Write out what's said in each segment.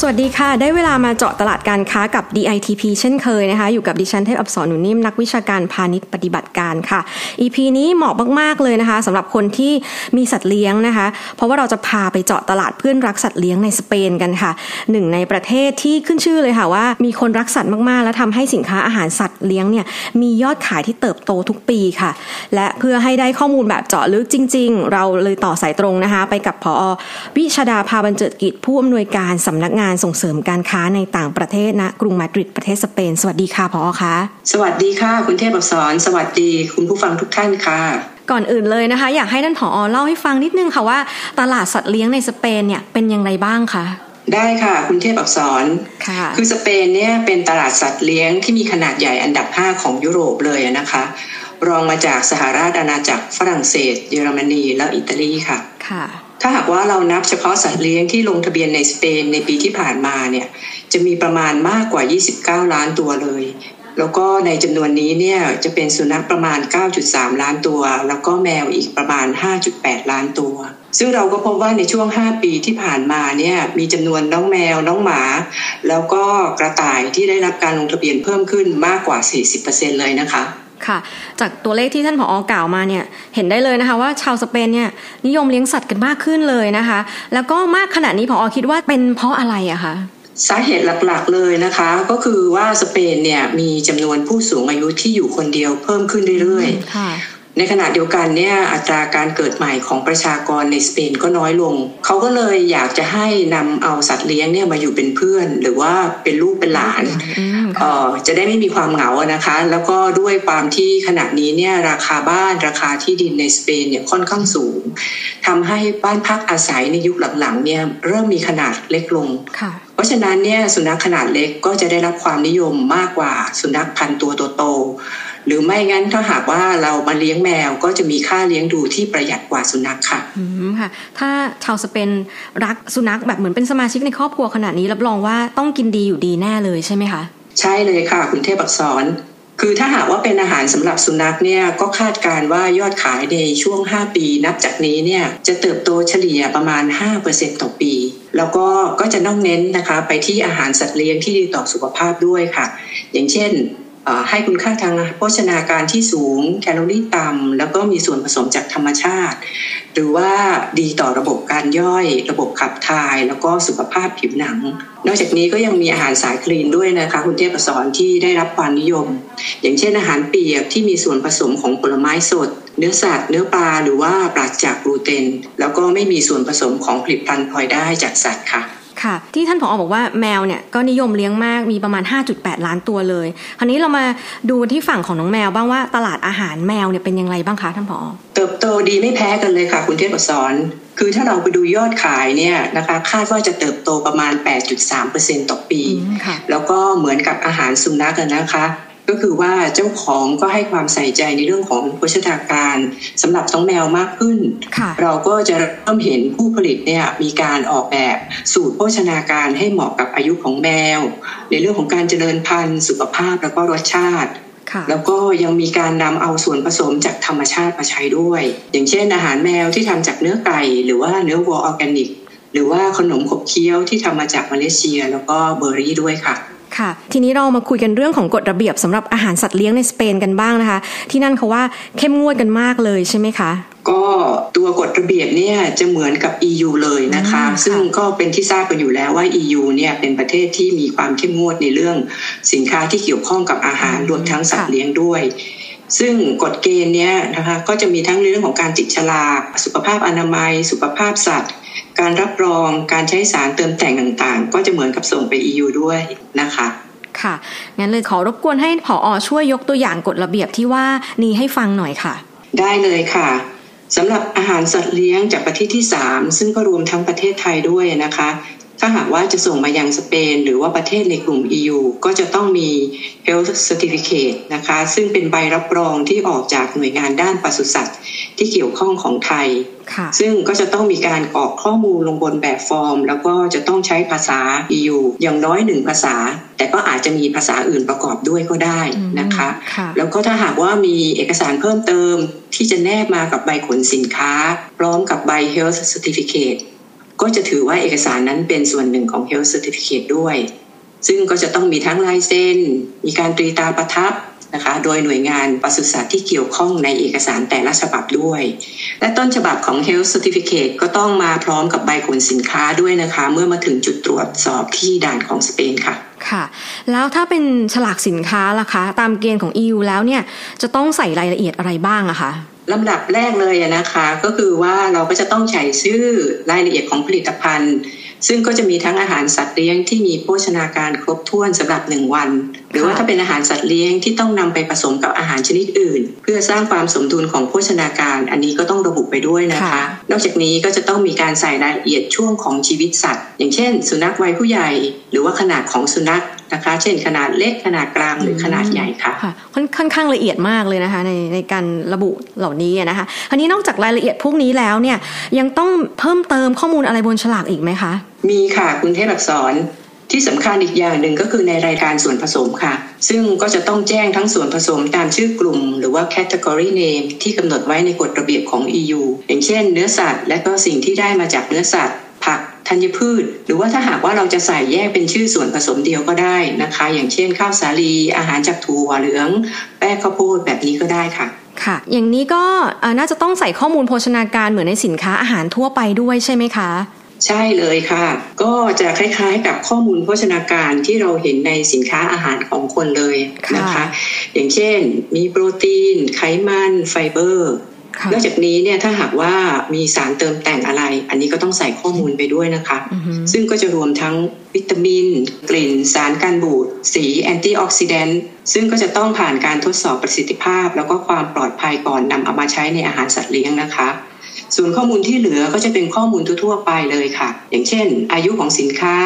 สวัสดีค่ะ ได้เวลามาเจาะตลาดการค้ากับ DITP เช่นเคยนะคะ อยู่กับดิฉันเทพอับสรหนุนิ่มนักวิชาการพาณิชย์ปฏิบัติการค่ะ EP นี้เหมาะมาก ๆ เลยนะคะสำหรับคนที่มีสัตว์เลี้ยงนะคะ เพราะว่าเราจะพาไปเจาะตลาดเพื่อนรักสัตว์เลี้ยงในสเปนกันค่ะหนึ่งในประเทศที่ขึ้นชื่อเลยค่ะว่า มีคนรักสัตว์มากๆ และทำให้สินค้าอาหารสัตว์เลี้ยงเนี่ยมียอดขายที่เติบโตทุกปีค่ะ และเพื่อให้ได้ข้อมูลแบบเจาะลึกจริง ๆ เราเลยต่อสายตรงนะคะ ไปกับพอวิชดาพาบันเจิดกิจผู้อำนวยการสำนักงานส่งเสริมการค้าในต่างประเทศนะกรุงมาดริดประเทศสเปน สวัสดีค่ะพอคะสวัสดีค่ะ คุณเทพอักษรสวัสดี คุณผู้ฟังทุกท่านค่ะ ก่อนอื่นเลยนะคะ อยากให้ท่านผอเล่าให้ฟังนิดนึงค่ะว่า ตลาดสัตว์เลี้ยงในสเปนเนี่ยเป็นยังไงบ้างคะได้ค่ะ คุณเทพอักษรค่ะคือสเปนเนี่ยเป็นตลาดสัตว์เลี้ยงที่มีขนาดใหญ่อันดับ 5 ของยุโรปเลยนะคะ รองมาจากสหราชอาณาจักรฝรั่งเศส เยอรมนีและอิตาลีค่ะค่ะ ถ้าหากว่าเรานับเฉพาะสัตว์เลี้ยงที่ลงทะเบียนในสเปนในปีที่ผ่านมาเนี่ยจะมีประมาณมากกว่า 29 ล้านตัวเลย แล้วก็ในจำนวนนี้เนี่ยจะเป็นสุนัขประมาณ 9.3 ล้านตัว แล้วก็แมวอีกประมาณ 5.8 ล้านตัว ซึ่งเราก็พบว่าในช่วง 5 ปีที่ผ่านมาเนี่ยมีจำนวนน้องแมวน้องหมา แล้วก็กระต่ายที่ได้รับการลงทะเบียนเพิ่มขึ้นมากกว่า 40%เลยนะคะ ค่ะ จากตัวเลขที่ท่านผออกล่าวมาเนี่ยเห็นได้เลยนะคะว่าชาวสเปนเนี่ยนิยมเลี้ยงสัตว์กันมากขึ้นเลยนะคะ แล้วก็มากขนาดนี้ผอคิดว่าเป็นเพราะอะไรอะคะสาเหตุหลักๆเลยนะคะ ก็คือว่าสเปนเนี่ยมีจำนวนผู้สูงอายุที่อยู่คนเดียวเพิ่มขึ้นเรื่อยๆ ในขณะเดียวกันเนี่ยอัตราการเกิดใหม่ของประชากรในสเปนก็น้อยลง เขาก็เลยอยากจะให้นำเอาสัตว์เลี้ยงเนี่ยมาอยู่เป็นเพื่อน หรือว่าเป็นลูกเป็นหลานเอ่อจะได้ไม่มีความเหงานะคะ แล้วก็ด้วยความที่ขณะนี้เนี่ยราคาบ้านราคาที่ดินในสเปนเนี่ยค่อนข้างสูงทำให้บ้านพักอาศัยในยุคหลังๆเนี่ยเริ่มมีขนาดเล็กลงเพราะฉะนั้นเนี่ยสุนัขขนาดเล็กก็จะได้รับความนิยมมากกว่าสุนัขพันตัวโตๆ หรือไม่งั้นถ้าหากว่าเรามาเลี้ยงแมวก็จะมีค่าเลี้ยงดูที่ประหยัดกว่าสุนัขค่ะอืมค่ะ ถ้าชาวสเปนรักสุนัขแบบเหมือนเป็นสมาชิกในครอบครัวขนาดนี้รับรองว่าต้องกินดีอยู่ดีแน่เลยใช่ไหมคะ ใช่เลยค่ะ คุณเทพอักษรคือถ้าหากว่าเป็นอาหารสำหรับสุนัขเนี่ยก็คาดการว่ายอดขายในช่วง 5 ปีนับจากนี้เนี่ยจะเติบโตเฉลี่ยประมาณ 5%ต่อปี แล้วก็ก็จะต้องเน้นนะคะไปที่อาหารสัตว์เลี้ยงที่ดีต่อสุขภาพด้วยค่ะ อย่างเช่น ให้คุณค่าทางโภชนาการที่สูง แคลอรี่ต่ำแล้วก็มีส่วนผสมจากธรรมชาติ หรือว่าดีต่อระบบการย่อย ระบบขับถ่าย แล้วก็สุขภาพผิวหนัง นอกจากนี้ก็ยังมีอาหารสายคลีนด้วยนะคะ คุณเทพสอนที่ได้รับความนิยม อย่างเช่นอาหารเปียกที่มีส่วนผสมของผลไม้สด เนื้อสัตว์เนื้อปลาหรือว่าปราศจากกลูเตน แล้วก็ไม่มีส่วนผสมของผลิตภัณฑ์พลอยได้จากสัตว์ค่ะ ค่ะ ที่ท่านผอบอกว่าแมวเนี่ยก็นิยมเลี้ยงมากมีประมาณ 5.8 ล้านตัวเลย คราวนี้เรามาดูที่ฝั่งของน้องแมวบ้างว่าตลาดอาหารแมวเนี่ยเป็นยังไงบ้างคะท่านผอเติบโตดีไม่แพ้กันเลยค่ะ คุณเทพสอนคือถ้าเราไปดูยอดขายเนี่ยนะคะคาดว่าจะเติบโตประมาณ 8.3%ต่อปี แล้วก็เหมือนกับอาหารสุนัขนะคะ ก็คือว่าเจ้าของก็ให้ความใส่ใจในเรื่องของโภชนาการสำหรับน้องแมวมากขึ้น เราก็จะเริ่มเห็นผู้ผลิตเนี่ยมีการออกแบบสูตรโภชนาการให้เหมาะกับอายุของแมว ในเรื่องของการเจริญพันธุ์ สุขภาพแล้วก็รสชาติแล้วก็ยังมีการนำเอาส่วนผสมจากธรรมชาติมาใช้ด้วย อย่างเช่น อาหารแมวที่ทำจากเนื้อไก่ หรือว่าเนื้อวัวออร์แกนิก หรือว่าขนมขบเคี้ยวที่ทำมาจากเมล็ดเจีย แล้วก็เบอร์รี่ด้วยค่ะ ค่ะ ทีนี้เรามาคุยกันเรื่องของกฎระเบียบสำหรับอาหารสัตว์เลี้ยงในสเปนกันบ้างนะคะ ที่นั่นเขาว่าเข้มงวดกันมากเลยใช่ไหมคะก็ตัวกฎระเบียบเนี่ยจะเหมือนกับ EU เลยนะคะ ซึ่งก็เป็นที่ทราบกันอยู่แล้วว่า EU เนี่ยเป็นประเทศที่มีความเข้มงวดในเรื่องสินค้าที่เกี่ยวข้องกับอาหารรวมทั้งสัตว์เลี้ยงด้วย ซึ่งกฎเกณฑ์เนี้ยนะคะก็จะมีทั้งเรื่องของการติดฉลากสุขภาพอนามัย สุขภาพสัตว์ การรับรองการใช้สารเติมแต่งต่างๆ ก็จะเหมือนกับส่งไป EU ด้วยนะคะค่ะ งั้นเลยขอรบกวนให้ผออช่วยยกตัวอย่างกฎระเบียบที่ว่านี้ให้ฟังหน่อยค่ะ ได้เลยค่ะสำหรับอาหารสัตว์เลี้ยงจากประเทศที่ 3 ซึ่งก็รวมทั้งประเทศไทยด้วยนะคะ ถ้าหากว่าจะส่งมายังสเปน หรือว่าประเทศในกลุ่ม EU ก็จะต้องมี Health Certificate นะคะ ซึ่งเป็นใบรับรองที่ออกจากหน่วยงานด้านปศุสัตว์ที่เกี่ยวข้องของไทย ซึ่งก็จะต้องมีการกรอกข้อมูลลงบนแบบฟอร์ม แล้วก็จะต้องใช้ภาษา EU อย่างน้อยหนึ่งภาษา แต่ก็อาจจะมีภาษาอื่นประกอบด้วยก็ได้นะคะแล้วก็ถ้าหากว่ามีเอกสารเพิ่มเติมที่จะแนบมากับใบขนสินค้า พร้อมกับใบ Health Certificate ก็จะถือว่าเอกสารนั้นเป็นส่วนหนึ่งของ Health Certificate ด้วย ซึ่งก็จะต้องมีทั้งลายเซ็น มีการตรีตาประทับนะคะ โดยหน่วยงานปศุสัตว์ที่เกี่ยวข้องในเอกสารแต่ละฉบับด้วย และต้นฉบับของ Health Certificate ก็ต้องมาพร้อมกับใบขนสินค้าด้วยนะคะ เมื่อมาถึงจุดตรวจสอบที่ด่านของสเปนค่ะค่ะ แล้วถ้าเป็นฉลากสินค้าล่ะคะ ตามเกณฑ์ของ EU แล้วเนี่ยจะต้องใส่รายละเอียดอะไรบ้างอะคะ ลำดับแรกเลยนะคะ ก็คือว่าเราก็จะต้องใช้ชื่อรายละเอียดของผลิตภัณฑ์ ซึ่งก็จะมีทั้งอาหารสัตว์เลี้ยงที่มีโภชนาการครบถ้วนสำหรับหนึ่งวันหรือว่าถ้าเป็นอาหารสัตว์เลี้ยงที่ต้องนำไปผสมกับอาหารชนิดอื่น เพื่อสร้างความสมดุลของโภชนาการ อันนี้ก็ต้องระบุไปด้วยนะคะ นอกจากนี้ก็จะต้องมีการใส่รายละเอียดช่วงของชีวิตสัตว์ อย่างเช่น สุนัขวัยผู้ใหญ่ หรือว่าขนาดของสุนัขนะคะ เช่น ขนาดเล็กขนาดกลางหรือขนาดใหญ่ค่ะค่ะค่อนข้างละเอียดมากเลยนะคะในในการระบุเหล่านี้นะคะอันนี้นอกจากรายละเอียดพวกนี้แล้วเนี่ยยังต้องเพิ่มเติมข้อมูลอะไรบนฉลากอีกไหมคะ มีค่ะคุณเทพอักษร ที่สำคัญอีกอย่างหนึ่งก็คือในรายการส่วนผสมค่ะ ซึ่งก็จะต้องแจ้งทั้งส่วนผสมตามชื่อกลุ่ม หรือว่า category name ที่กำหนดไว้ในกฎระเบียบของ EU อย่างเช่น เนื้อสัตว์ และก็สิ่งที่ได้มาจากเนื้อสัตว์ ผักธัญพืช หรือว่าถ้าหากว่าเราจะใส่แยกเป็นชื่อส่วนผสมเดียวก็ได้นะคะ อย่างเช่น ข้าวสาลี อาหารจากถั่วเหลือง แป้งข้าวโพดแบบนี้ก็ได้ค่ะค่ะ อย่างนี้ก็น่าจะต้องใส่ข้อมูลโภชนาการเหมือนในสินค้าอาหารทั่วไปด้วยใช่ไหมคะ ใช่เลยค่ะ ก็จะคล้ายๆกับข้อมูลโภชนาการที่เราเห็นในสินค้าอาหารของคนเลยนะคะ อย่างเช่น มีโปรตีน ไขมัน ไฟเบอร์นอกจากนี้เนี่ยถ้าหากว่ามีสารเติมแต่งอะไร อันนี้ก็ต้องใส่ข้อมูลไปด้วยนะคะ ซึ่งก็จะรวมทั้งวิตามิน กลิ่น สารกันบูด สี antioxidant ซึ่งก็จะต้องผ่านการทดสอบประสิทธิภาพ แล้วก็ความปลอดภัยก่อนนำเอามาใช้ในอาหารสัตว์เลี้ยงนะคะ ส่วนข้อมูลที่เหลือก็จะเป็นข้อมูลทั่วไปเลยค่ะ อย่างเช่น อายุของสินค้า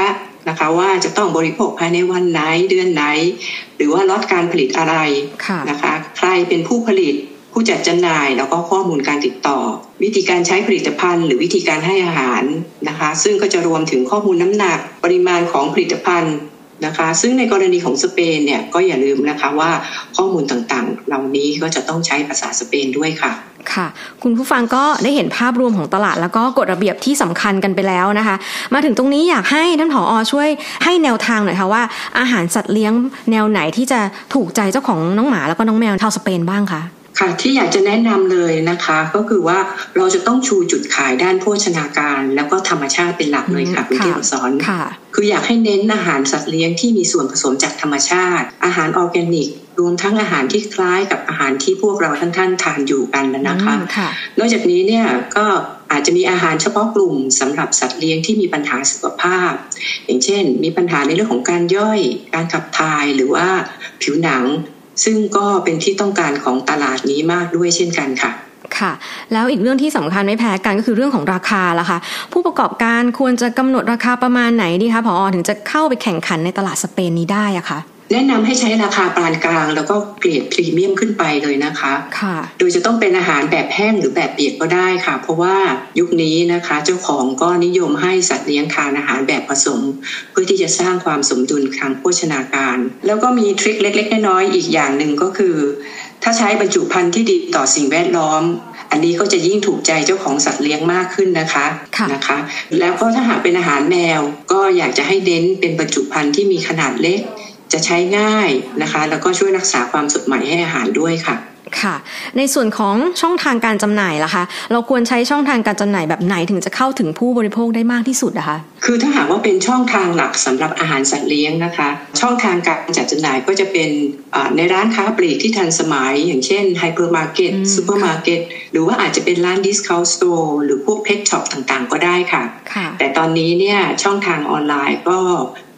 นะคะว่าจะต้องบริโภคภายในวันไหนเดือนไหน หรือว่าลดการผลิตอะไรนะคะ ใครเป็นผู้ผลิตผู้จัดจำหน่ายแล้วก็ข้อมูลการติดต่อ วิธีการใช้ผลิตภัณฑ์ หรือวิธีการให้อาหารนะคะ ซึ่งก็จะรวมถึงข้อมูลน้ำหนักปริมาณของผลิตภัณฑ์นะคะ ซึ่งในกรณีของสเปนเนี่ยก็อย่าลืมนะคะว่าข้อมูลต่างๆ เหล่านี้ก็จะต้องใช้ภาษาสเปนด้วยค่ะ ค่ะ คุณผู้ฟังก็ได้เห็นภาพรวมของตลาด แล้วก็กฎระเบียบที่สำคัญกันไปแล้วนะคะ มาถึงตรงนี้อยากให้ท่านผออช่วยให้แนวทางหน่อยค่ะว่า อาหารสัตว์เลี้ยงแนวไหนที่จะถูกใจเจ้าของน้องหมาแล้วก็น้องแมวชาวสเปนบ้างคะค่ะที่อยากจะแนะนำเลยนะคะ ก็คือว่าเราจะต้องชูจุดขายด้านโภชนาการ แล้วก็ธรรมชาติเป็นหลักเลยค่ะคุณเทพสอนคืออยากให้เน้นอาหารสัตว์เลี้ยงที่มีส่วนผสมจากธรรมชาติ อาหารออร์แกนิก รวมทั้งอาหารที่คล้ายกับอาหารที่พวกเราท่านท่านทานอยู่กันนะคะนอกจากนี้เนี่ยก็อาจจะมีอาหารเฉพาะกลุ่มสำหรับสัตว์เลี้ยงที่มีปัญหาสุขภาพ อย่างเช่น มีปัญหาในเรื่องของการย่อย การขับถ่ายหรือว่าผิวหนัง ซึ่งก็เป็นที่ต้องการของตลาดนี้มากด้วยเช่นกันค่ะค่ะแล้วอีกเรื่องที่สำคัญไม่แพ้กันก็คือเรื่องของราคาล่ะคะผู้ประกอบการควรจะกำหนดราคาประมาณไหนดีคะพอถึงจะเข้าไปแข่งขันในตลาดสเปนนี้ได้อะคะ แนะนำให้ใช้ราคาปานกลาง แล้วก็เกรดพรีเมียมขึ้นไปเลยนะคะค่ะโดยจะต้องเป็นอาหารแบบแห้งหรือแบบเปียกก็ได้ค่ะ เพราะว่ายุคนี้นะคะ เจ้าของก็นิยมให้สัตว์เลี้ยงทานอาหารแบบผสม เพื่อที่จะสร้างความสมดุลทางโภชนาการ แล้วก็มีทริคเล็ก ๆ น้อยๆอีกอย่างหนึ่งก็คือ ถ้าใช้บรรจุภัณฑ์ที่ดีต่อสิ่งแวดล้อมอันนี้ก็จะยิ่งถูกใจเจ้าของสัตว์เลี้ยงมากขึ้นนะคะะนะคะ แล้วก็ถ้าหากเป็นอาหารแมวก็อยากจะให้เน้นเป็นบรรจุภัณฑ์ที่มีขนาดเล็ก จะใช้ง่ายนะคะ แล้วก็ช่วยรักษาความสดใหม่ให้อาหารด้วยค่ะ ค่ะ ในส่วนของช่องทางการจำหน่ายล่ะคะ เราควรใช้ช่องทางการจำหน่ายแบบไหนถึงจะเข้าถึงผู้บริโภคได้มากที่สุดนะคะ คือถ้าหากว่าเป็นช่องทางหลักสำหรับอาหารสัตว์เลี้ยงนะคะ ช่องทางการจัดจำหน่ายก็จะเป็นในร้านค้าปลีกที่ทันสมัย อย่างเช่นไฮเปอร์มาร์เก็ตซูเปอร์มาร์เก็ตหรือว่าอาจจะเป็นร้าน discount store หรือพวก pet shop ต่างๆ ก็ได้ค่ะ แต่ตอนนี้เนี่ยช่องทางออนไลน์ก็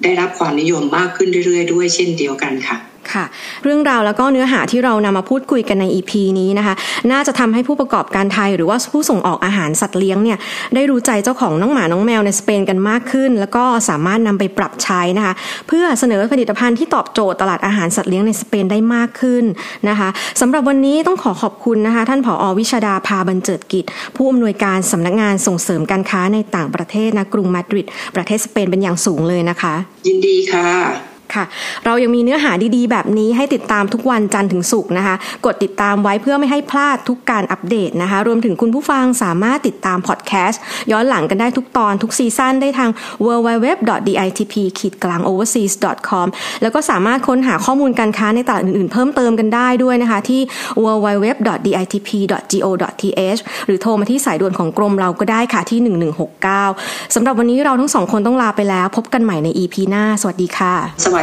ได้รับความนิยมมากขึ้นเรื่อยๆ ด้วยเช่นเดียวกันค่ะ ค่ะเรื่องราวแล้วก็เนื้อหาที่เรานำมาพูดคุยกันใน EP นี้นะคะ น่าจะทำให้ผู้ประกอบการไทย หรือว่าผู้ส่งออกอาหารสัตว์เลี้ยงเนี่ยได้รู้ใจเจ้าของน้องหมาน้องแมวในสเปนกันมากขึ้น แล้วก็สามารถนำไปปรับใช้นะคะ เพื่อเสนอผลิตภัณฑ์ที่ตอบโจทย์ตลาดอาหารสัตว์เลี้ยงในสเปนได้มากขึ้นนะคะสำหรับวันนี้ต้องขอขอบคุณนะคะ ท่านผออวิชดาพาบันเจิดกิจ ผู้อำนวยการสำนักงานส่งเสริมการค้าในต่างประเทศนะกรุงมาดริดประเทศสเปนเป็นอย่างสูงเลยนะคะ ยินดีค่ะ ค่ะ เรายังมีเนื้อหาดีๆ แบบนี้ให้ติดตามทุกวันจันทร์ถึงศุกร์นะคะ กดติดตามไว้เพื่อไม่ให้พลาดทุกการอัปเดตนะคะ รวมถึงคุณผู้ฟังสามารถติดตามพอดแคสต์ย้อนหลังกันได้ทุกตอนทุกซีซั่นได้ทาง www.ditp-overseas.com แล้วก็สามารถค้นหาข้อมูลการค้าในตลาดอื่นๆ เพิ่มเติมกันได้ด้วยนะคะ ที่ www.ditp.go.th หรือโทรมาที่สายด่วนของกรมเราก็ได้ค่ะที่ 1169สำหรับวันนี้เราทั้งสองคนต้องลาไปแล้ว พบกันใหม่ใน EP หน้า สวัสดีค่ะ สวั